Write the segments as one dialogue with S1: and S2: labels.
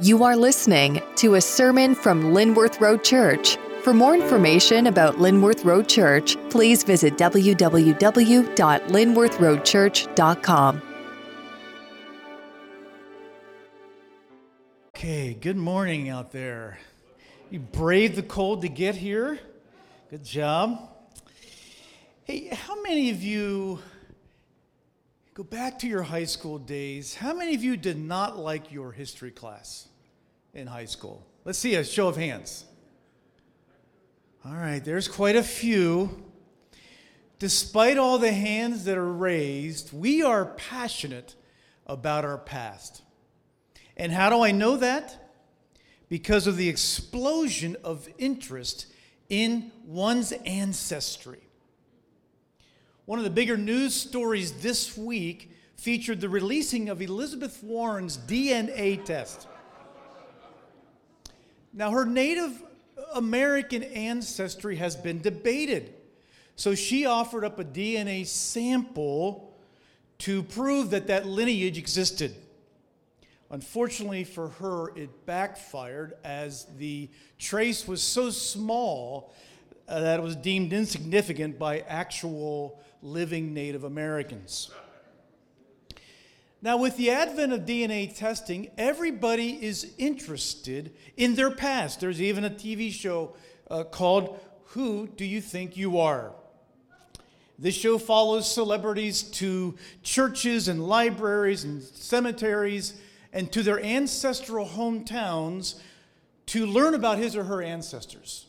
S1: You are listening to a sermon from Linworth Road Church. For more information about Linworth Road Church, please visit www.linworthroadchurch.com.
S2: Okay, good morning out there. You braved the cold to get here. Good job. Hey, how many of you go back to your high school days? How many of you did not like your history class in high school? Let's see a show of hands. All right, there's quite a few. Despite all the hands that are raised, we are passionate about our past. And how do I know that? Because of the explosion of interest in one's ancestry. One of the bigger news stories this week featured the releasing of Elizabeth Warren's DNA test. Now, her Native American ancestry has been debated. So she offered up a DNA sample to prove that that lineage existed. Unfortunately for her, it backfired as the trace was so small uh, that it was deemed insignificant by actual living Native Americans. Now, with the advent of DNA testing, everybody is interested in their past. There's even a TV show uh, called Who Do You Think You Are? This show follows celebrities to churches and libraries and cemeteries and to their ancestral hometowns to learn about his or her ancestors.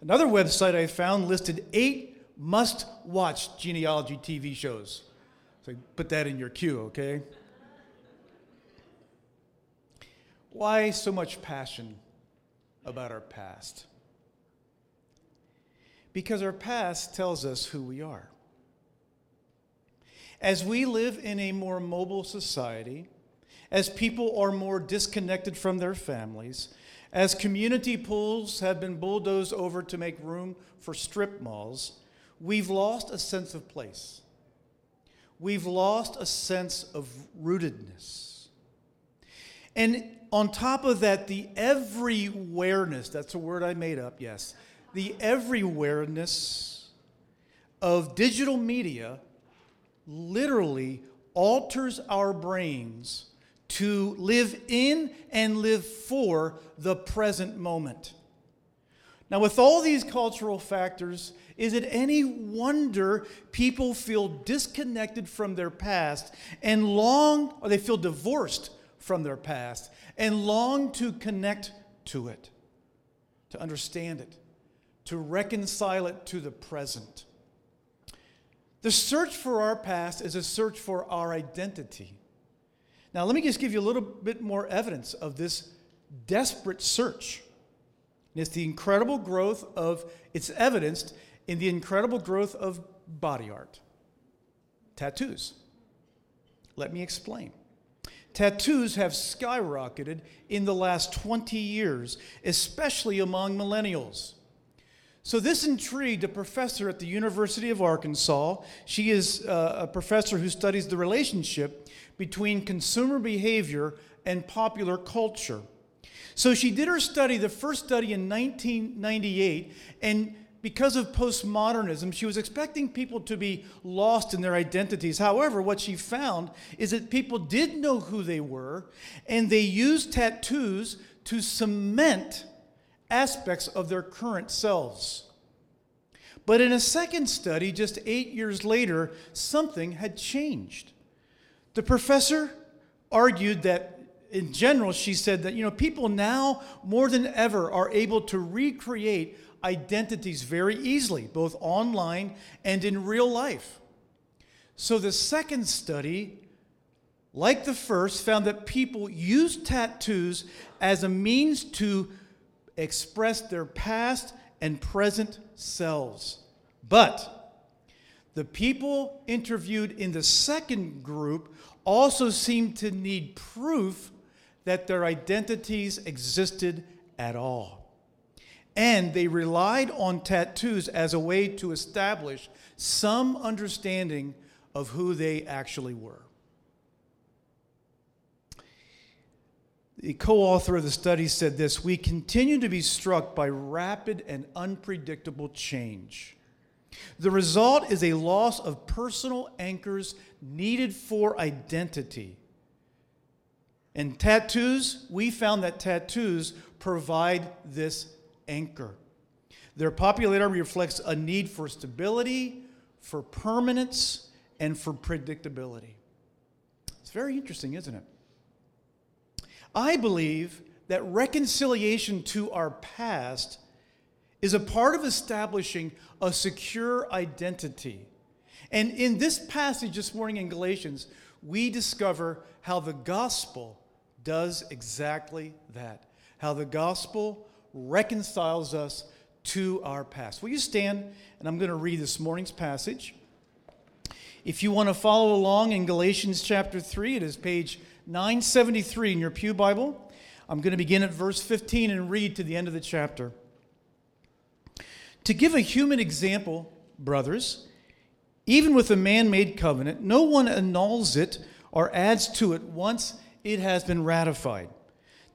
S2: Another website I found listed eight must watch genealogy TV shows. So put that in your queue, okay? Why so much passion about our past? Because our past tells us who we are. As we live in a more mobile society, as people are more disconnected from their families, as community pools have been bulldozed over to make room for strip malls, we've lost a sense of place. We've lost a sense of rootedness. And on top of that, the everywhereness that's a word I made up, yes. The everywhereness of digital media literally alters our brains to live in and live for the present moment. Now, with all these cultural factors, is it any wonder people feel disconnected from their past and long, or they feel divorced from their past and long to connect to it, to understand it, to reconcile it to the present? The search for our past is a search for our identity. Now, let me just give you a little bit more evidence of this desperate search. And it's the incredible growth of, it's evidenced in the incredible growth of body art. Tattoos. Let me explain. Tattoos have skyrocketed in the last 20 years, especially among millennials. So, this intrigued a professor at the University of Arkansas. She is uh, a professor who studies the relationship between consumer behavior and popular culture. So she did her study, the first study in 1998, and because of postmodernism, she was expecting people to be lost in their identities. However, what she found is that people did know who they were, and they used tattoos to cement aspects of their current selves. But in a second study, just eight years later, something had changed. The professor argued that in general, she said that, you know, people now more than ever are able to recreate identities very easily, both online and in real life. So the second study, like the first, found that people use tattoos as a means to express their past and present selves. But the people interviewed in the second group also seemed to need proof that their identities existed at all. And they relied on tattoos as a way to establish some understanding of who they actually were. the co author of the study said this We continue to be struck by rapid and unpredictable change. The result is a loss of personal anchors needed for identity. And tattoos, we found that tattoos provide this anchor. Their popularity reflects a need for stability, for permanence, and for predictability. It's very interesting, isn't it? I believe that reconciliation to our past is a part of establishing a secure identity. And in this passage this morning in Galatians, we discover how the gospel does exactly that. How the gospel reconciles us to our past. Will you stand? And I'm going to read this morning's passage. If you want to follow along in Galatians chapter 3, it is page 973 in your Pew Bible. I'm going to begin at verse 15 and read to the end of the chapter. To give a human example, brothers, even with a man made covenant, no one annuls it or adds to it once it has been ratified.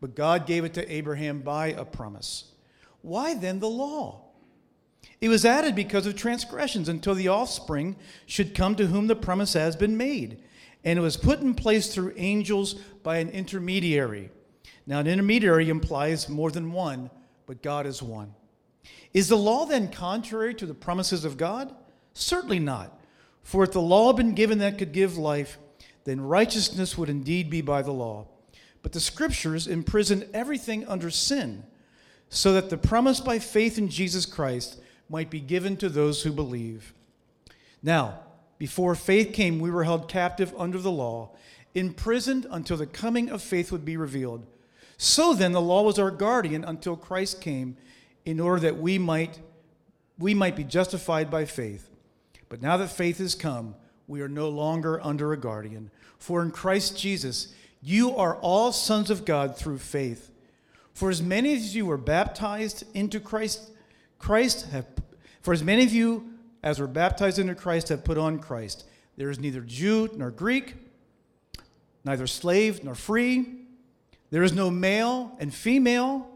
S2: but God gave it to Abraham by a promise. Why then the law? It was added because of transgressions until the offspring should come to whom the promise has been made and it was put in place through angels by an intermediary. Now, an intermediary implies more than one, but God is one. Is the law then contrary to the promises of God? Certainly not. For if the law had been given that could give life, then righteousness would indeed be by the law. But the scriptures imprison everything under sin, so that the promise by faith in Jesus Christ might be given to those who believe. Now, before faith came, we were held captive under the law, imprisoned until the coming of faith would be revealed. So then, the law was our guardian until Christ came, in order that we might, we might be justified by faith. But now that faith has come, we are no longer under a guardian. For in Christ Jesus, you are all sons of God through faith. For as many as you were baptized into Christ, Christ have, for as many of you as were baptized into Christ have put on Christ. There is neither Jew nor Greek, neither slave nor free. There is no male and female,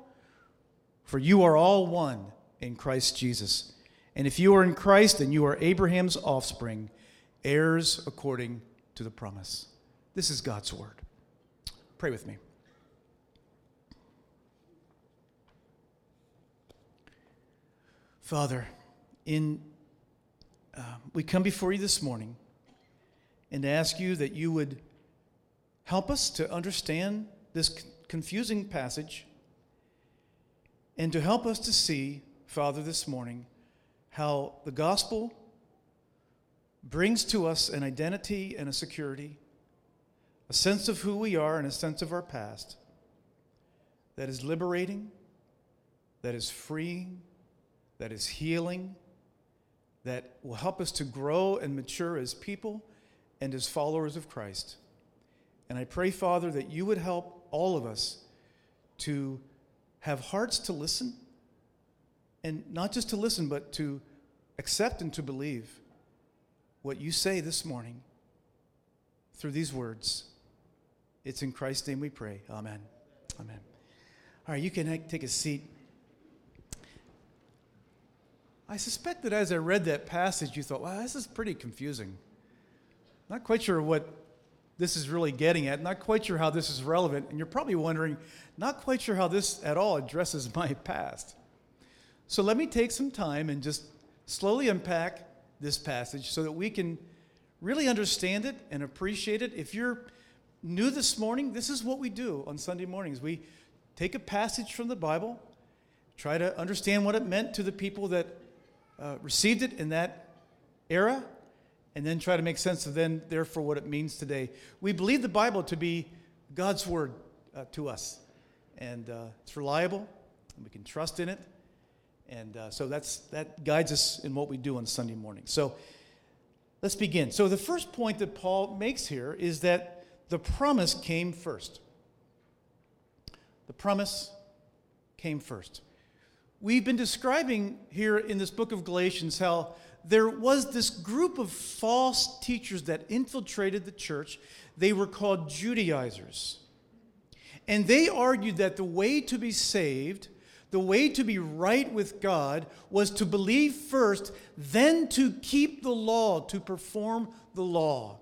S2: for you are all one in Christ Jesus. And if you are in Christ, then you are Abraham's offspring, heirs according to the promise. This is God's word. Pray with me. Father, in uh, we come before you this morning and ask you that you would help us to understand this confusing passage and to help us to see, Father, this morning, how the gospel brings to us an identity and a security, a sense of who we are and a sense of our past that is liberating, that is freeing, that is healing that will help us to grow and mature as people and as followers of Christ. And I pray, Father, that you would help all of us to have hearts to listen, and not just to listen, but to accept and to believe what you say this morning through these words. It's in Christ's name we pray. Amen. Amen. All right, you can take a seat. I suspect that as I read that passage, you thought, wow, this is pretty confusing. Not quite sure what this is really getting at, not quite sure how this is relevant, and you're probably wondering, not quite sure how this at all addresses my past. So let me take some time and just slowly unpack this passage so that we can really understand it and appreciate it. If you're new this morning, this is what we do on Sunday mornings. We take a passage from the Bible, try to understand what it meant to the people that uh, received it in that era and then try to make sense of then therefore what it means today we believe the bible to be god's word uh, to us and uh, it's reliable and we can trust in it. And uh, so that's, that guides us in what we do on Sunday morning. So let's begin. So the first point that Paul makes here is that the promise came first. The promise came first. We've been describing here in this book of Galatians how there was this group of false teachers that infiltrated the church. They were called Judaizers. And they argued that the way to be saved, the way to be right with God, was to believe first, then to keep the law, to perform the law.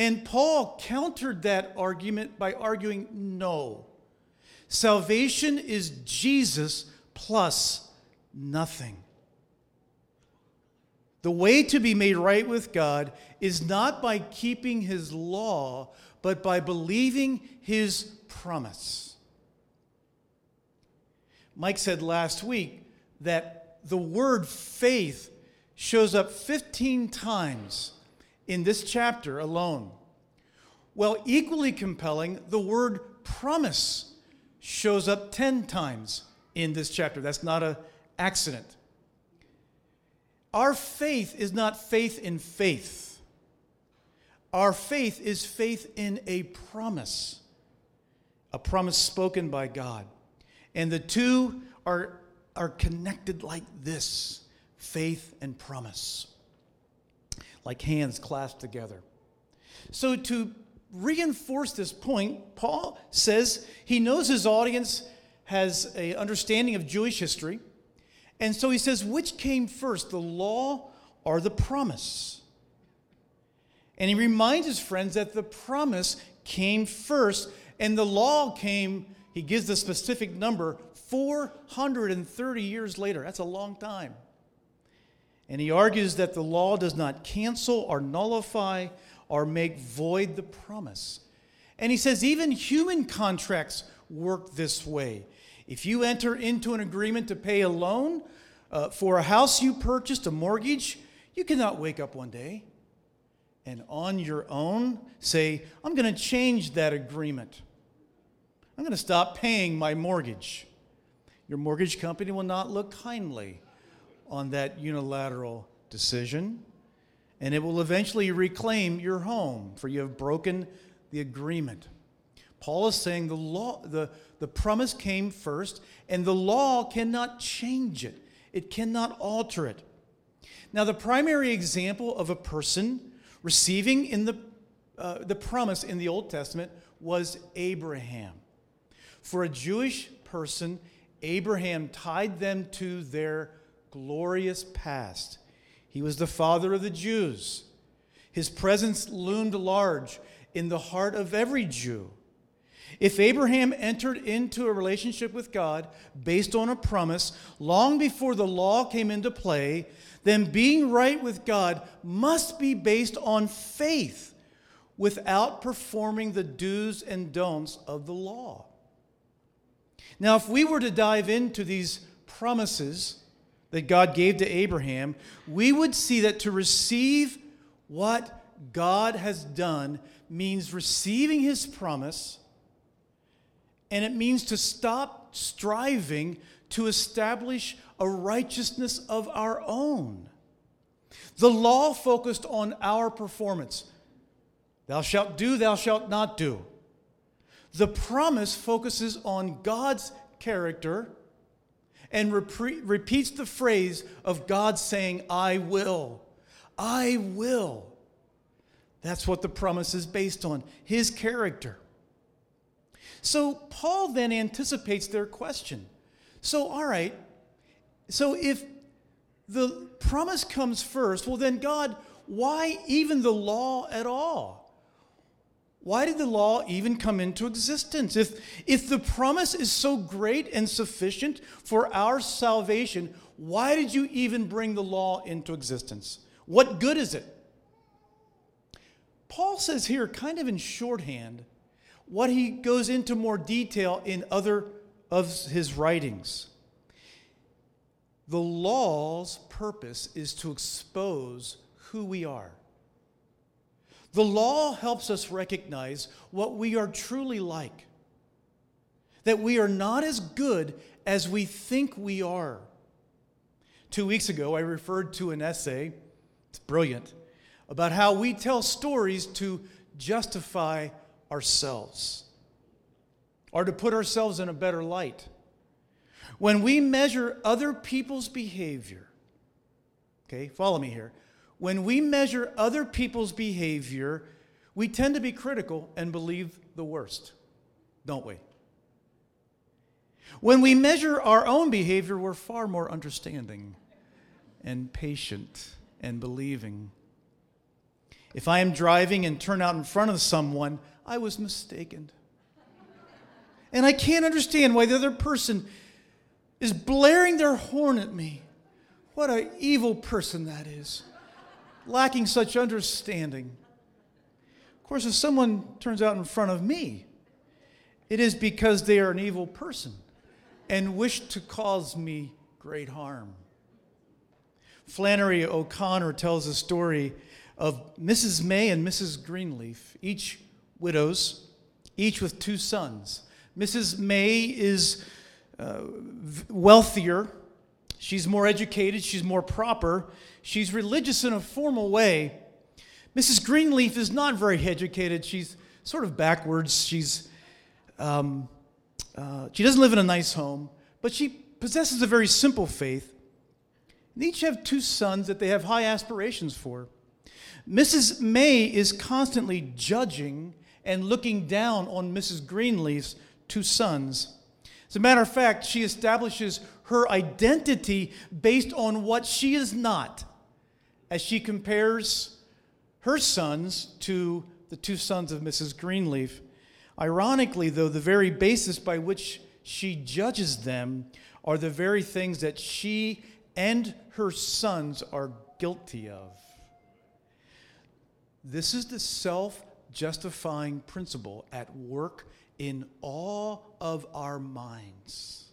S2: And Paul countered that argument by arguing no. Salvation is Jesus plus nothing. The way to be made right with God is not by keeping his law, but by believing his promise. Mike said last week that the word faith shows up 15 times in this chapter alone. Well, equally compelling, the word promise shows up 10 times in this chapter. That's not an accident. Our faith is not faith in faith. Our faith is faith in a promise, a promise spoken by God. And the two are, are connected like this faith and promise, like hands clasped together. So, to reinforce this point, Paul says he knows his audience has an understanding of Jewish history. And so he says, which came first, the law or the promise? And he reminds his friends that the promise came first, and the law came, he gives the specific number, 430 years later. That's a long time. And he argues that the law does not cancel or nullify or make void the promise. And he says even human contracts work this way. If you enter into an agreement to pay a loan uh, for a house you purchased, a mortgage, you cannot wake up one day and on your own say, I'm going to change that agreement. I'm going to stop paying my mortgage. Your mortgage company will not look kindly on that unilateral decision, and it will eventually reclaim your home, for you have broken the agreement. Paul is saying the law, the, the promise came first, and the law cannot change it, it cannot alter it. Now, the primary example of a person receiving in the, uh, the promise in the Old Testament was Abraham. For a Jewish person, Abraham tied them to their glorious past. He was the father of the Jews. His presence loomed large in the heart of every Jew. If Abraham entered into a relationship with God based on a promise long before the law came into play, then being right with God must be based on faith without performing the do's and don'ts of the law. Now, if we were to dive into these promises that God gave to Abraham, we would see that to receive what God has done means receiving his promise and it means to stop striving to establish a righteousness of our own. The law focused on our performance. Thou shalt do, thou shalt not do. The promise focuses on God's character and repre- repeats the phrase of God saying, I will. I will. That's what the promise is based on, his character. So Paul then anticipates their question. So, all right, so if the promise comes first, well, then, God, why even the law at all? Why did the law even come into existence? If, if the promise is so great and sufficient for our salvation, why did you even bring the law into existence? What good is it? Paul says here, kind of in shorthand, what he goes into more detail in other of his writings. The law's purpose is to expose who we are. The law helps us recognize what we are truly like. that we are not as good as we think we are. Two weeks ago, I referred to an essay, it's brilliant, about how we tell stories to justify ourselves or to put ourselves in a better light. When we measure other people's behavior, okay, follow me here. When we measure other people's behavior, we tend to be critical and believe the worst, don't we? When we measure our own behavior, we're far more understanding and patient and believing. If I am driving and turn out in front of someone, I was mistaken. And I can't understand why the other person is blaring their horn at me. What an evil person that is, lacking such understanding. Of course, if someone turns out in front of me, it is because they are an evil person and wish to cause me great harm. Flannery O'Connor tells a story of Mrs. May and Mrs. Greenleaf, each widows, each with two sons. Mrs. May is uh, wealthier, she's more educated, she's more proper, she's religious in a formal way. Mrs. Greenleaf is not very educated, she's sort of backwards, she's. Um, uh, she doesn't live in a nice home, but she possesses a very simple faith. They each have two sons that they have high aspirations for. Mrs. May is constantly judging and looking down on Mrs. Greenleaf's two sons. As a matter of fact, she establishes her identity based on what she is not as she compares her sons to the two sons of Mrs. Greenleaf. Ironically, though, the very basis by which she judges them are the very things that she and her sons are guilty of. This is the self justifying principle at work in all of our minds.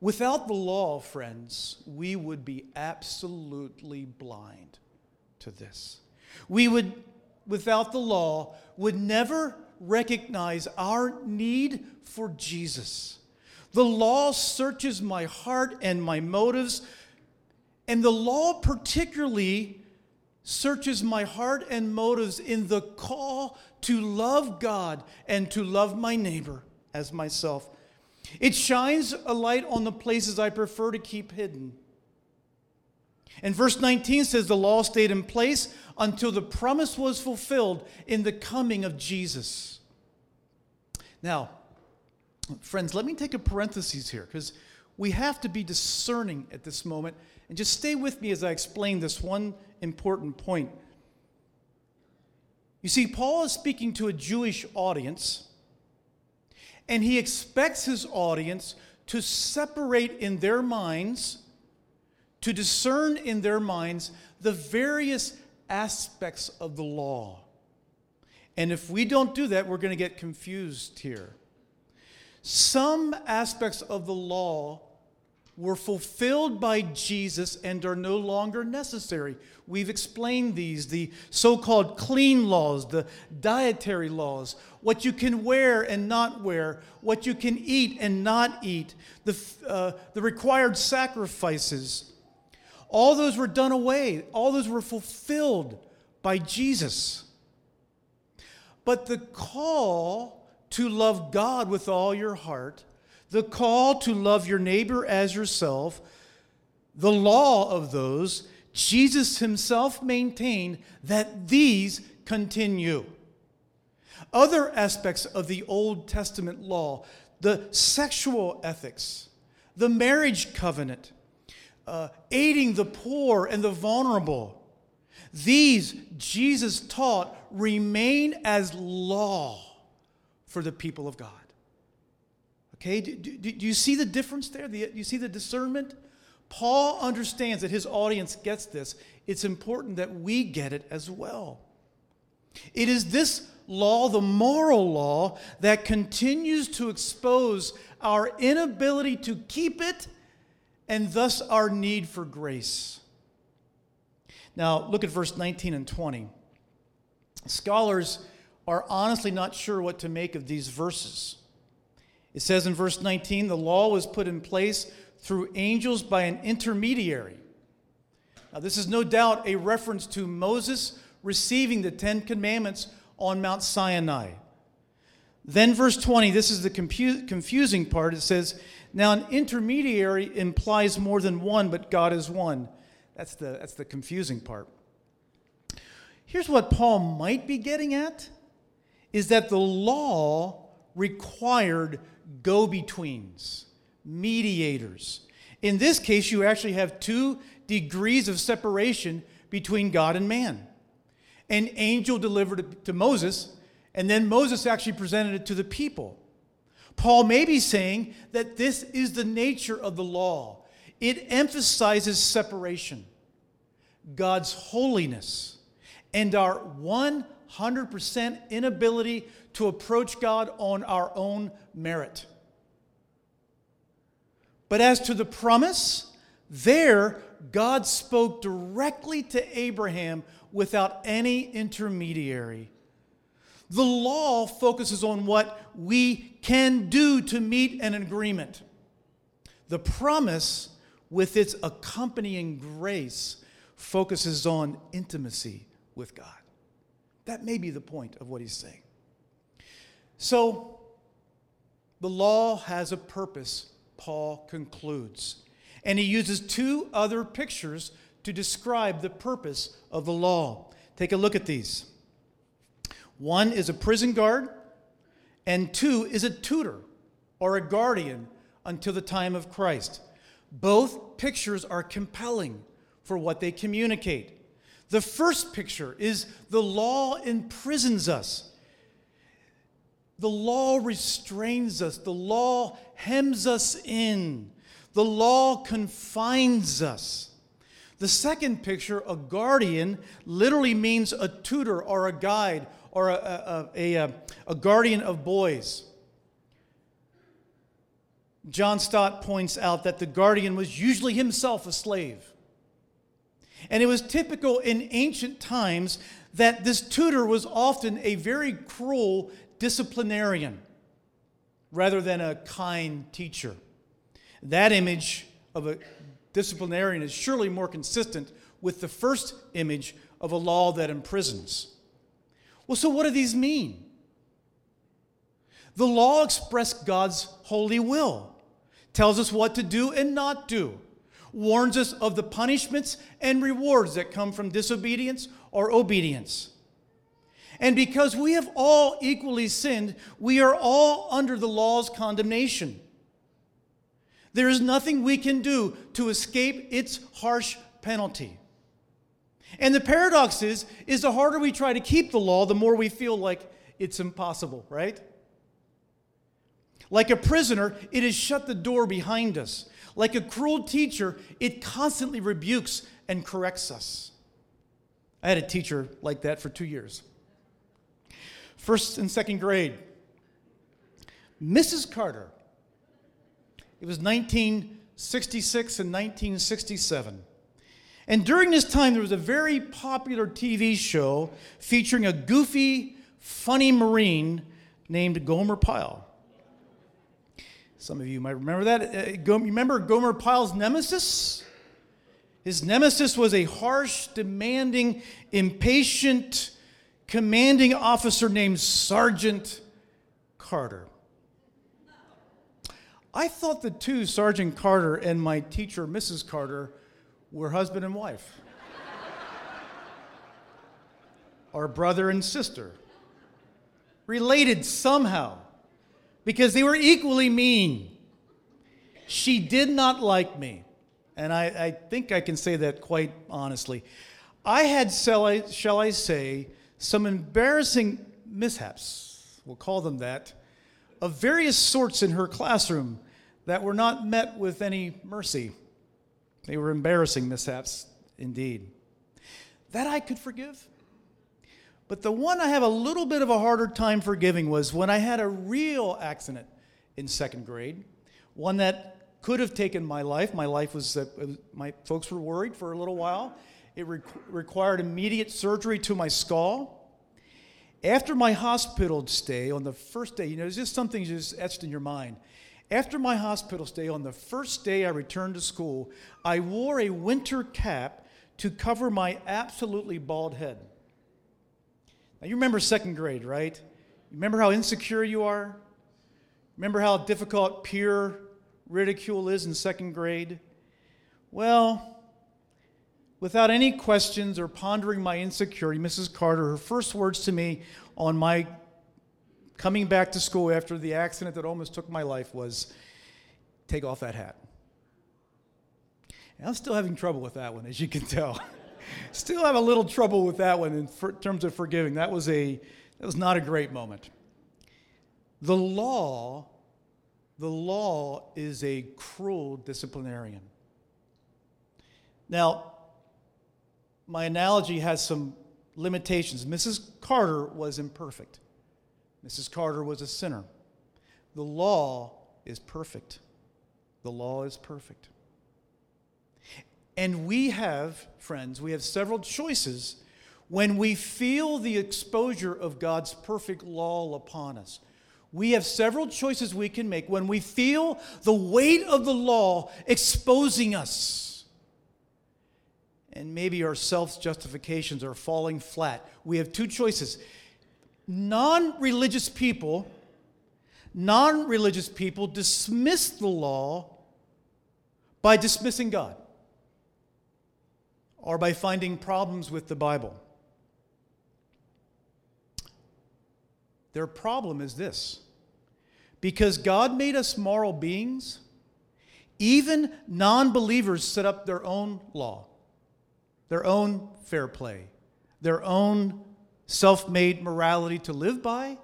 S2: Without the law, friends, we would be absolutely blind to this. We would, without the law, would never recognize our need for Jesus. The law searches my heart and my motives, and the law particularly searches my heart and motives in the call to love God and to love my neighbor as myself. It shines a light on the places I prefer to keep hidden. And verse 19 says the law stayed in place until the promise was fulfilled in the coming of Jesus. Now, friends, let me take a parenthesis here because we have to be discerning at this moment. And just stay with me as I explain this one important point. You see, Paul is speaking to a Jewish audience, and he expects his audience to separate in their minds, to discern in their minds the various aspects of the law. And if we don't do that, we're going to get confused here. Some aspects of the law were fulfilled by Jesus and are no longer necessary. We've explained these the so called clean laws, the dietary laws, what you can wear and not wear, what you can eat and not eat, the, uh, the required sacrifices. All those were done away, all those were fulfilled by Jesus. But the call to love God with all your heart the call to love your neighbor as yourself, the law of those, Jesus himself maintained that these continue. Other aspects of the Old Testament law, the sexual ethics, the marriage covenant, uh, aiding the poor and the vulnerable, these, Jesus taught, remain as law for the people of God. Okay, do, do, do, you see the difference there? Do you see the discernment? Paul understands that his audience gets this. It's important that we get it as well. It is this law, the moral law, that continues to expose our inability to keep it and thus our need for grace. Now, look at verse 19 and 20. Scholars are honestly not sure what to make of these verses. It says in verse 19 the law was put in place through angels by an intermediary. Now, this is no doubt a reference to Moses receiving the Ten Commandments on Mount Sinai. Then, verse 20, this is the confusing part. It says, Now an intermediary implies more than one, but God is one. That's the, that's the confusing part. Here's what Paul might be getting at is that the law required go betweens, mediators. In this case, you actually have two degrees of separation between God and man. An angel delivered it to Moses, and then Moses actually presented it to the people. Paul may be saying that this is the nature of the law. It emphasizes separation, God's holiness, and our 100% inability to approach God on our own merit. But as to the promise, there God spoke directly to Abraham without any intermediary. The law focuses on what we can do to meet an agreement. The promise, with its accompanying grace, focuses on intimacy with God. That may be the point of what he's saying. So, the law has a purpose, Paul concludes. And he uses two other pictures to describe the purpose of the law. Take a look at these. One is a prison guard, and two is a tutor or a guardian until the time of Christ. Both pictures are compelling for what they communicate. The first picture is the law imprisons us. The law restrains us. The law hems us in. The law confines us. The second picture, a guardian, literally means a tutor or a guide or a, a, a, a, guardian of boys. John Stott points out that the guardian was usually himself a slave. And it was typical in ancient times that this tutor was often a very cruel disciplinarian rather than a kind teacher. That image of a disciplinarian is surely more consistent with the first image of a law that imprisons. Well, so what do these mean? The law expressed God's holy will, tells us what to do and not do, warns us of the punishments and rewards that come from disobedience or obedience. And because we have all equally sinned, we are all under the law's condemnation. There is nothing we can do to escape its harsh penalty. And the paradox is, is the harder we try to keep the law, the more we feel like it's impossible, right? Like a prisoner, it has shut the door behind us. Like a cruel teacher, it constantly rebukes and corrects us. I had a teacher like that for two years. First and second grade. Mrs. Carter. It was 1966 and 1967. And during this time, there was a very popular TV show featuring a goofy, funny Marine named Gomer Pyle. Some of you might remember that. Uh, remember Gomer Pyle's nemesis? His nemesis was a harsh, demanding, impatient, commanding officer named Sergeant Carter. I thought the two, Sergeant Carter and my teacher, Mrs. Carter, were husband and wife, or brother and sister, related somehow, because they were equally mean. She did not like me, and I, I think I can say that quite honestly. I had, shall I, shall I say, some embarrassing mishaps, we'll call them that, of various sorts in her classroom that were not met with any mercy. They were embarrassing mishaps indeed. That I could forgive. But the one I have a little bit of a harder time forgiving was when I had a real accident in second grade, one that could have taken my life. My life was, uh, my folks were worried for a little while. It re- required immediate surgery to my skull. After my hospital stay on the first day, you know, there's just something just etched in your mind. After my hospital stay, on the first day I returned to school, I wore a winter cap to cover my absolutely bald head. Now, you remember second grade, right? Remember how insecure you are? Remember how difficult peer ridicule is in second grade? Well, without any questions or pondering my insecurity, Mrs. Carter, her first words to me on my coming back to school after the accident that almost took my life was take off that hat. And I'm still having trouble with that one, as you can tell. still have a little trouble with that one in for, terms of forgiving. That was, a, that was not a great moment. The law, the law is a cruel disciplinarian. Now, my analogy has some limitations. Mrs. Carter was imperfect. Mrs. Carter was a sinner. The law is perfect. The law is perfect. And we have, friends, we have several choices when we feel the exposure of God's perfect law upon us. We have several choices we can make when we feel the weight of the law exposing us. And maybe our self justifications are falling flat. We have two choices. Non religious people, non religious people dismiss the law by dismissing God or by finding problems with the Bible. Their problem is this because God made us moral beings, even non believers set up their own law, their own fair play, their own self made morality to live by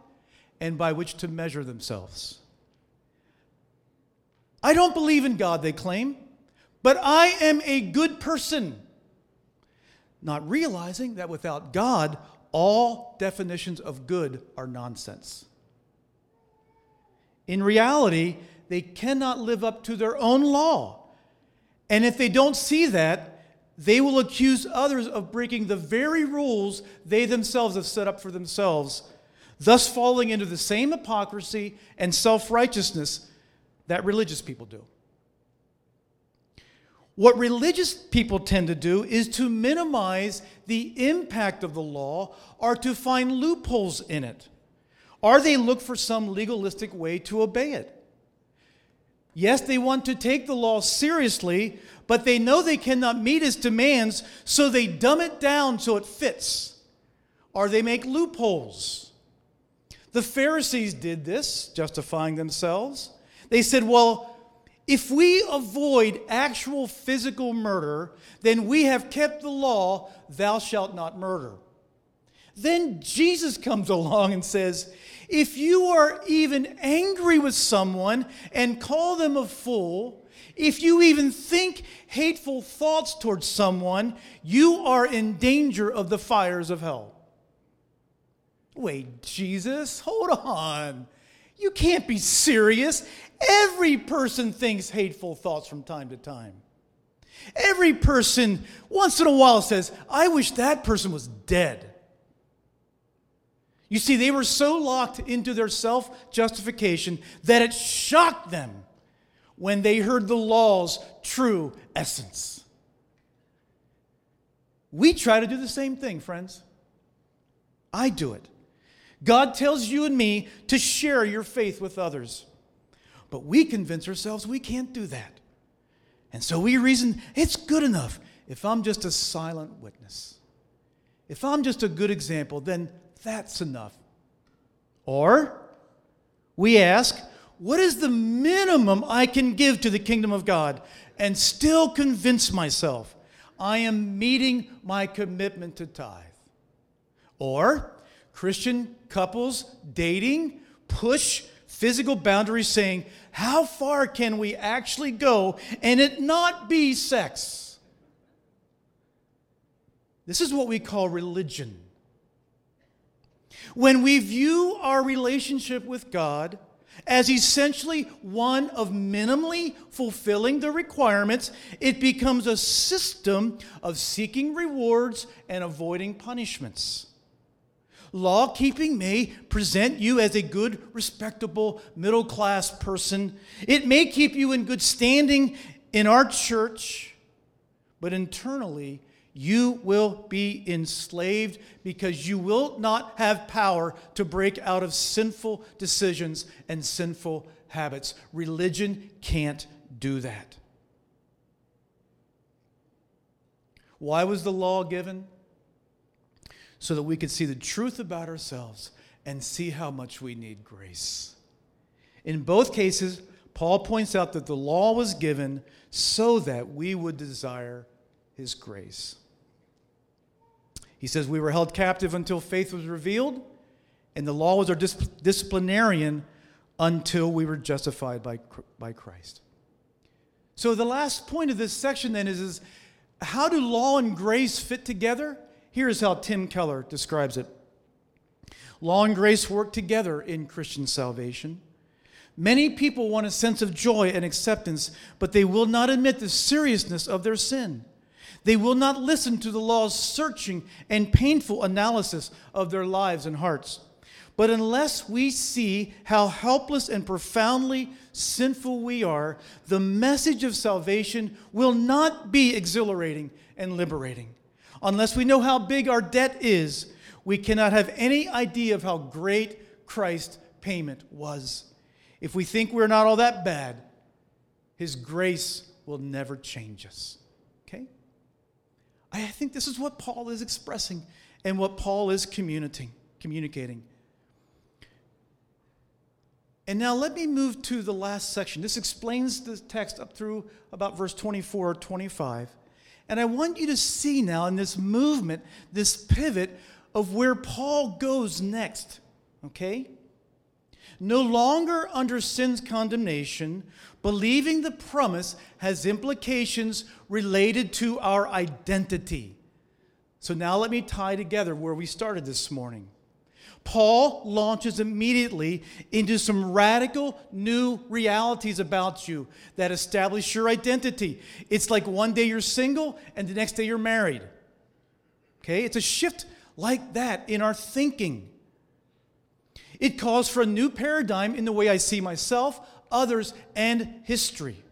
S2: and by which to measure themselves. I don't believe in God, they claim, but I am a good person not realizing that without God, all definitions of good are nonsense. In reality, they cannot live up to their own law. And if they don't see that, they will accuse others of breaking the very rules they themselves have set up for themselves, thus falling into the same hypocrisy and self righteousness that religious people do. What religious people tend to do is to minimize the impact of the law or to find loopholes in it, or they look for some legalistic way to obey it. Yes, they want to take the law seriously, but they know they cannot meet its demands, so they dumb it down so it fits, or they make loopholes. The Pharisees did this, justifying themselves. They said, Well, if we avoid actual physical murder, then we have kept the law, thou shalt not murder. Then Jesus comes along and says, If you are even angry with someone and call them a fool, if you even think hateful thoughts towards someone, you are in danger of the fires of hell. Wait, Jesus, hold on. You can't be serious. Every person thinks hateful thoughts from time to time. Every person, once in a while, says, I wish that person was dead. You see, they were so locked into their self justification that it shocked them when they heard the law's true essence. We try to do the same thing, friends. I do it. God tells you and me to share your faith with others. But we convince ourselves we can't do that. And so we reason it's good enough if I'm just a silent witness. If I'm just a good example, then that's enough. Or we ask, what is the minimum I can give to the kingdom of God and still convince myself I am meeting my commitment to tithe? Or Christian couples dating push physical boundaries saying, how far can we actually go and it not be sex? This is what we call religion. When we view our relationship with God as essentially one of minimally fulfilling the requirements, it becomes a system of seeking rewards and avoiding punishments. Law keeping may present you as a good, respectable, middle class person. It may keep you in good standing in our church, but internally, you will be enslaved because you will not have power to break out of sinful decisions and sinful habits. Religion can't do that. Why was the law given? So that we could see the truth about ourselves and see how much we need grace. In both cases, Paul points out that the law was given so that we would desire his grace. He says, We were held captive until faith was revealed, and the law was our dis- disciplinarian until we were justified by, by Christ. So, the last point of this section then is, is how do law and grace fit together? Here's how Tim Keller describes it Law and grace work together in Christian salvation. Many people want a sense of joy and acceptance, but they will not admit the seriousness of their sin. They will not listen to the law's searching and painful analysis of their lives and hearts. But unless we see how helpless and profoundly sinful we are, the message of salvation will not be exhilarating and liberating. Unless we know how big our debt is, we cannot have any idea of how great Christ's payment was. If we think we're not all that bad, His grace will never change us. I think this is what Paul is expressing and what Paul is communicating. And now let me move to the last section. This explains the text up through about verse 24 or 25. And I want you to see now in this movement, this pivot of where Paul goes next. Okay? No longer under sin's condemnation, believing the promise has implications related to our identity. So now let me tie together where we started this morning. Paul launches immediately into some radical new realities about you that establish your identity. It's like one day you're single and the next day you're married. Okay? It's a shift like that in our thinking. It calls for a new paradigm in the way I see myself, others, and history.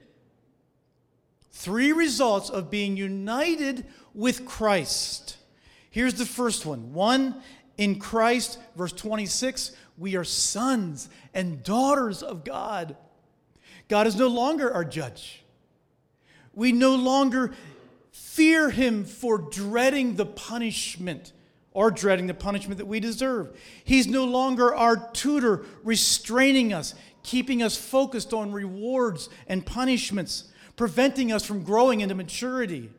S2: Three results of being united with Christ. Here's the first one. One, in Christ, verse 26, we are sons and daughters of God. God is no longer our judge. We no longer fear him for dreading the punishment or dreading the punishment that we deserve. He's no longer our tutor, restraining us, keeping us focused on rewards and punishments, preventing us from growing into maturity.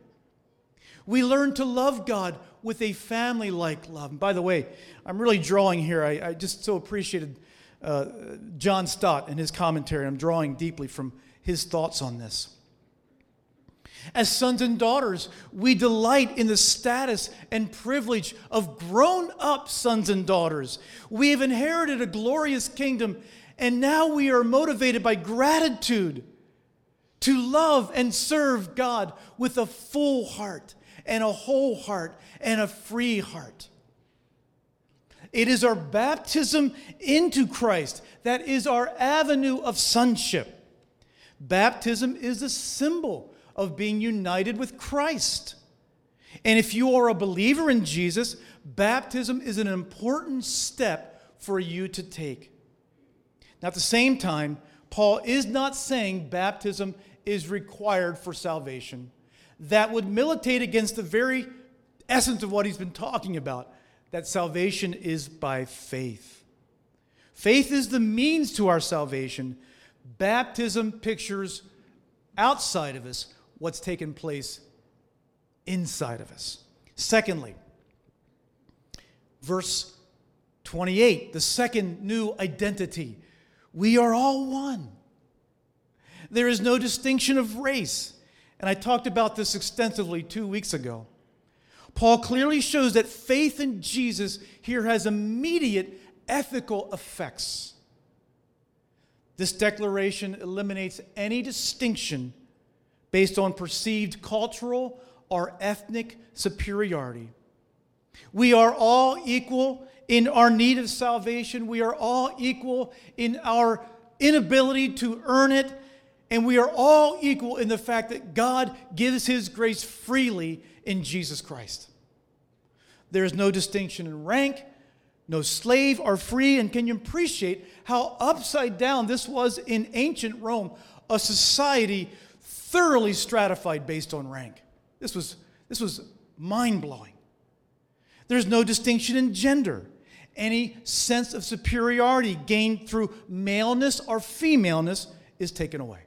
S2: We learn to love God with a family like love. And by the way, I'm really drawing here. I, I just so appreciated uh, John Stott and his commentary. I'm drawing deeply from his thoughts on this. As sons and daughters, we delight in the status and privilege of grown up sons and daughters. We have inherited a glorious kingdom, and now we are motivated by gratitude to love and serve God with a full heart and a whole heart and a free heart. It is our baptism into Christ that is our avenue of sonship. Baptism is a symbol of being united with Christ. And if you are a believer in Jesus, baptism is an important step for you to take. Now, at the same time, Paul is not saying baptism is required for salvation. That would militate against the very essence of what he's been talking about that salvation is by faith. Faith is the means to our salvation. Baptism pictures outside of us what's taken place inside of us. Secondly, verse 28, the second new identity. We are all one. There is no distinction of race. And I talked about this extensively two weeks ago. Paul clearly shows that faith in Jesus here has immediate ethical effects. This declaration eliminates any distinction based on perceived cultural or ethnic superiority. We are all equal in our need of salvation. We are all equal in our inability to earn it. And we are all equal in the fact that God gives His grace freely in Jesus Christ. There is no distinction in rank, no slave or free. And can you appreciate how upside down this was in ancient Rome, a society thoroughly stratified based on rank? This was, this was mind blowing. There's no distinction in gender. Any sense of superiority gained through maleness or femaleness is taken away.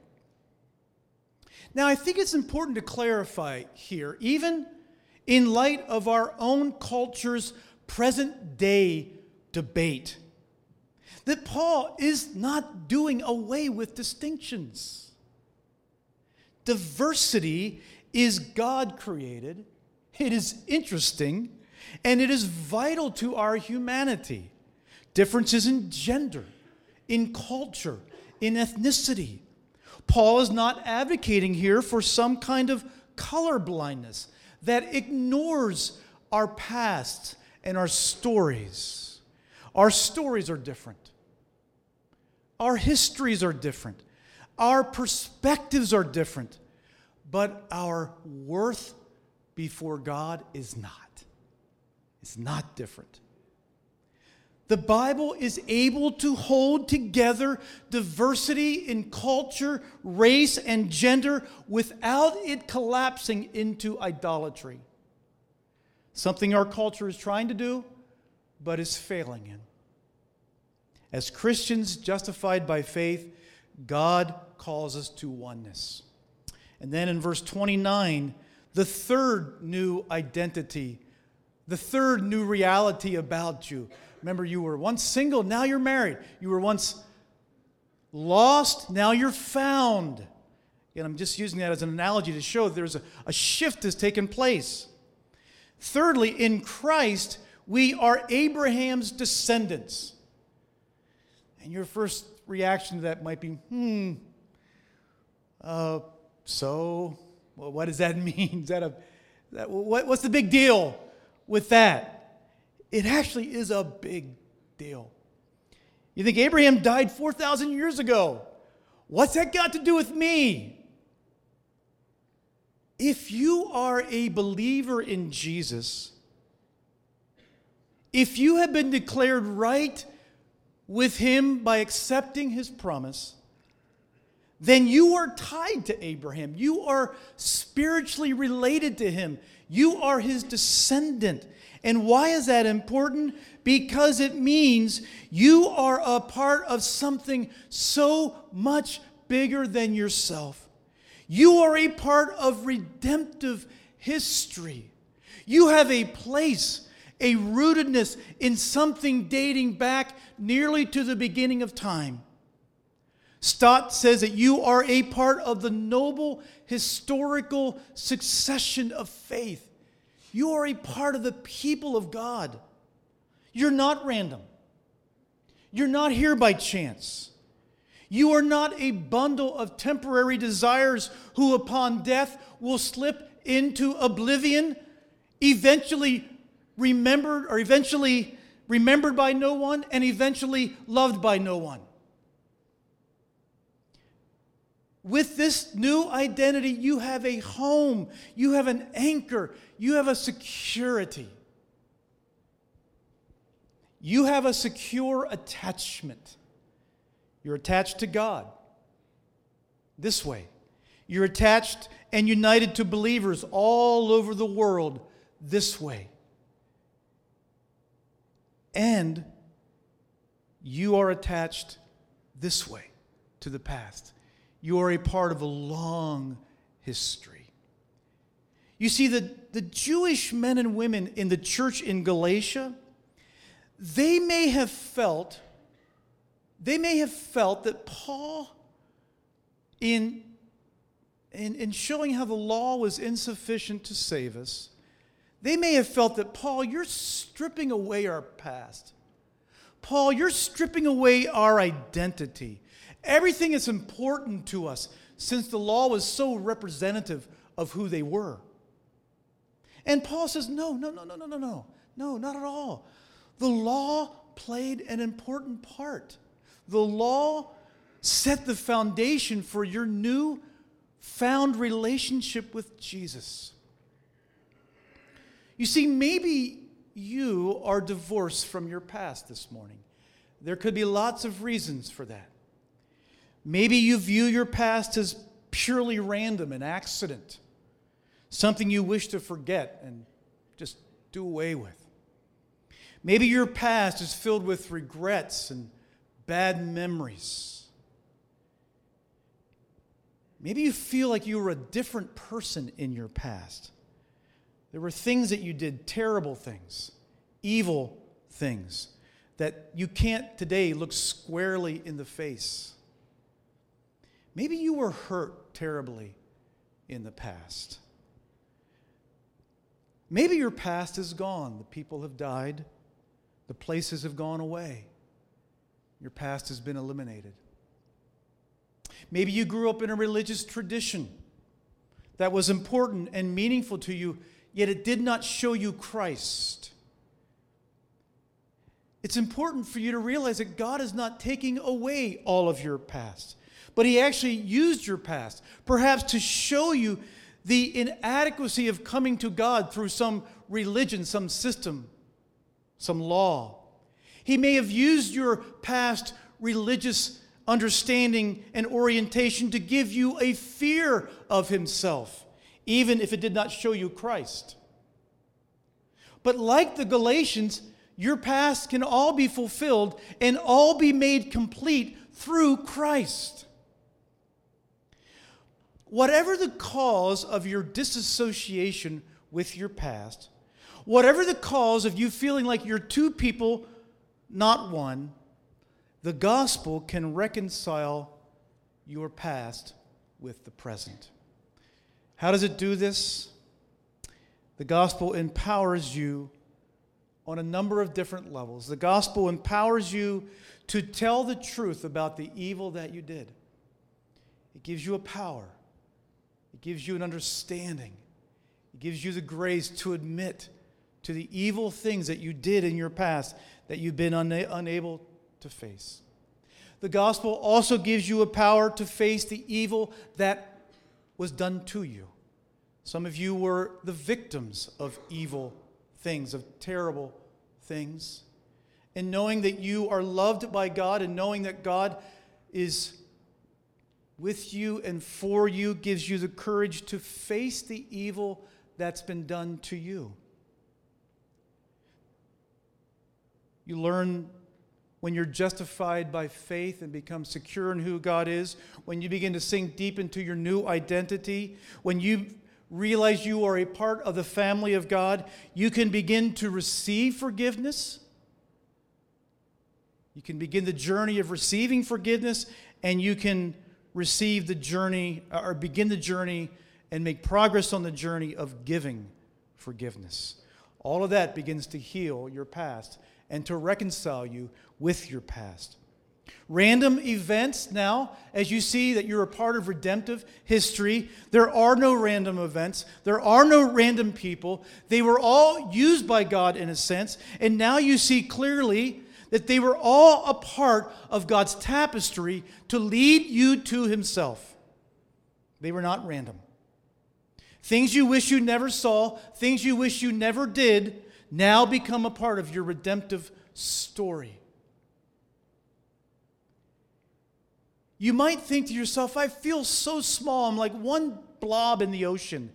S2: Now, I think it's important to clarify here, even in light of our own culture's present day debate, that Paul is not doing away with distinctions. Diversity is God created, it is interesting, and it is vital to our humanity. Differences in gender, in culture, in ethnicity. Paul is not advocating here for some kind of color blindness that ignores our past and our stories. Our stories are different. Our histories are different. Our perspectives are different. But our worth before God is not. It's not different. The Bible is able to hold together diversity in culture, race, and gender without it collapsing into idolatry. Something our culture is trying to do, but is failing in. As Christians justified by faith, God calls us to oneness. And then in verse 29, the third new identity the third new reality about you. Remember, you were once single, now you're married. You were once lost, now you're found. And I'm just using that as an analogy to show there's a, a shift has taken place. Thirdly, in Christ, we are Abraham's descendants. And your first reaction to that might be, hmm, uh, so, well, what does that mean? Is that a, that, what, what's the big deal? With that. It actually is a big deal. You think Abraham died 4,000 years ago. What's that got to do with me? If you are a believer in Jesus, if you have been declared right with Him by accepting His promise, then you are tied to Abraham. You are spiritually related to him. You are his descendant. And why is that important? Because it means you are a part of something so much bigger than yourself. You are a part of redemptive history. You have a place, a rootedness in something dating back nearly to the beginning of time. Stott says that you are a part of the noble historical succession of faith. You are a part of the people of God. You're not random. You're not here by chance. You are not a bundle of temporary desires who, upon death, will slip into oblivion, eventually remembered or eventually remembered by no one, and eventually loved by no one. With this new identity, you have a home, you have an anchor, you have a security. You have a secure attachment. You're attached to God this way. You're attached and united to believers all over the world this way. And you are attached this way to the past. You are a part of a long history. You see, the, the Jewish men and women in the church in Galatia, they may have felt, they may have felt that Paul, in, in, in showing how the law was insufficient to save us, they may have felt that, Paul, you're stripping away our past. Paul, you're stripping away our identity. Everything is important to us since the law was so representative of who they were. And Paul says, no, no, no, no, no, no, no, no, not at all. The law played an important part. The law set the foundation for your new found relationship with Jesus. You see, maybe you are divorced from your past this morning. There could be lots of reasons for that. Maybe you view your past as purely random, an accident, something you wish to forget and just do away with. Maybe your past is filled with regrets and bad memories. Maybe you feel like you were a different person in your past. There were things that you did, terrible things, evil things, that you can't today look squarely in the face. Maybe you were hurt terribly in the past. Maybe your past is gone. The people have died, the places have gone away. Your past has been eliminated. Maybe you grew up in a religious tradition that was important and meaningful to you, yet it did not show you Christ. It's important for you to realize that God is not taking away all of your past, but He actually used your past, perhaps to show you the inadequacy of coming to God through some religion, some system, some law. He may have used your past religious understanding and orientation to give you a fear of Himself, even if it did not show you Christ. But like the Galatians, your past can all be fulfilled and all be made complete through Christ. Whatever the cause of your disassociation with your past, whatever the cause of you feeling like you're two people, not one, the gospel can reconcile your past with the present. How does it do this? The gospel empowers you on a number of different levels. The gospel empowers you to tell the truth about the evil that you did. It gives you a power, it gives you an understanding, it gives you the grace to admit to the evil things that you did in your past that you've been una- unable to face. The gospel also gives you a power to face the evil that was done to you. Some of you were the victims of evil things, of terrible things. And knowing that you are loved by God and knowing that God is with you and for you gives you the courage to face the evil that's been done to you. You learn when you're justified by faith and become secure in who God is, when you begin to sink deep into your new identity, when you realize you are a part of the family of God, you can begin to receive forgiveness. You can begin the journey of receiving forgiveness, and you can receive the journey uh, or begin the journey and make progress on the journey of giving forgiveness. All of that begins to heal your past and to reconcile you with your past. Random events now, as you see that you're a part of redemptive history, there are no random events. There are no random people. They were all used by God in a sense. And now you see clearly that they were all a part of God's tapestry to lead you to Himself. They were not random. Things you wish you never saw, things you wish you never did, now become a part of your redemptive story. You might think to yourself, I feel so small. I'm like one blob in the ocean.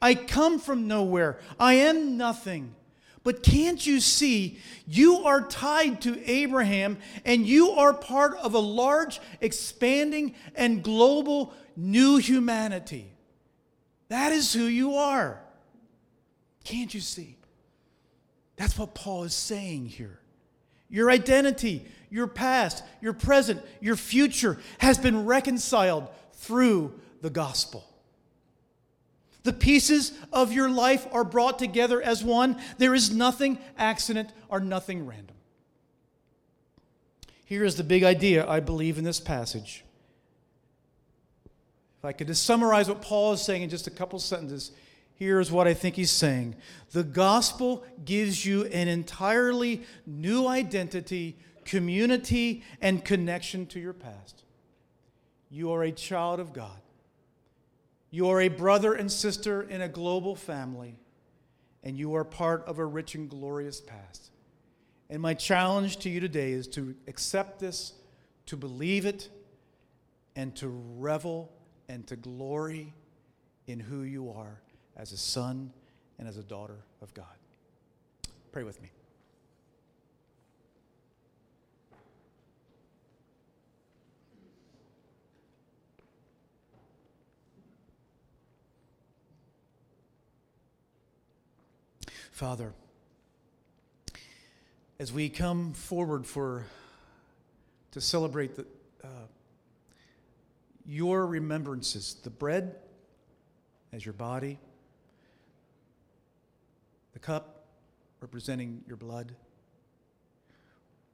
S2: I come from nowhere. I am nothing. But can't you see, you are tied to Abraham and you are part of a large, expanding, and global new humanity. That is who you are. Can't you see? That's what Paul is saying here. Your identity, your past, your present, your future has been reconciled through the gospel. The pieces of your life are brought together as one. There is nothing accident or nothing random. Here is the big idea I believe in this passage. If I could just summarize what Paul is saying in just a couple sentences, here's what I think he's saying the gospel gives you an entirely new identity, community, and connection to your past. You are a child of God. You are a brother and sister in a global family, and you are part of a rich and glorious past. And my challenge to you today is to accept this, to believe it, and to revel and to glory in who you are as a son and as a daughter of God. Pray with me. Father, as we come forward for to celebrate the, uh, your remembrances, the bread as your body, the cup representing your blood.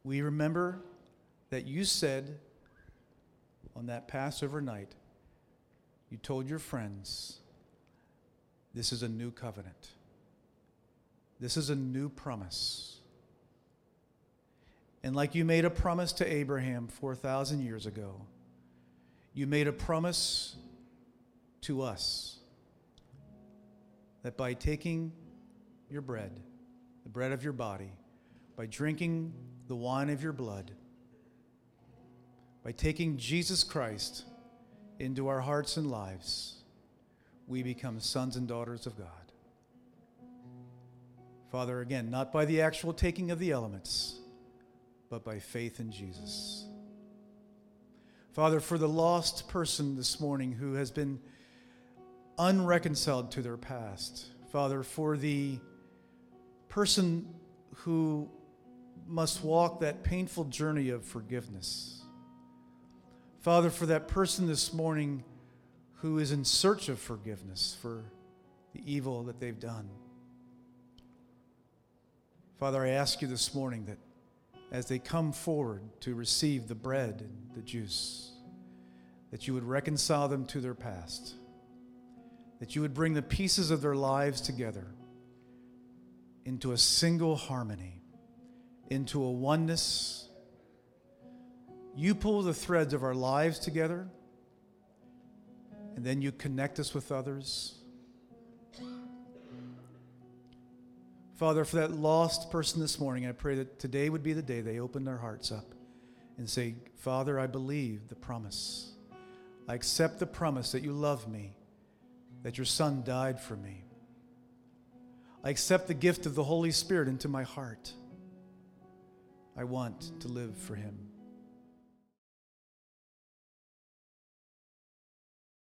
S2: We remember that you said on that Passover night, you told your friends, this is a new covenant. This is a new promise. And like you made a promise to Abraham 4,000 years ago, you made a promise to us that by taking your bread, the bread of your body, by drinking the wine of your blood, by taking Jesus Christ into our hearts and lives, we become sons and daughters of God. Father, again, not by the actual taking of the elements, but by faith in Jesus. Father, for the lost person this morning who has been unreconciled to their past, Father, for the person who must walk that painful journey of forgiveness. Father, for that person this morning who is in search of forgiveness for the evil that they've done. Father, I ask you this morning that as they come forward to receive the bread and the juice, that you would reconcile them to their past, that you would bring the pieces of their lives together into a single harmony, into a oneness. You pull the threads of our lives together, and then you connect us with others. Father, for that lost person this morning, I pray that today would be the day they open their hearts up and say, Father, I believe the promise. I accept the promise that you love me, that your Son died for me. I accept the gift of the Holy Spirit into my heart. I want to live for Him.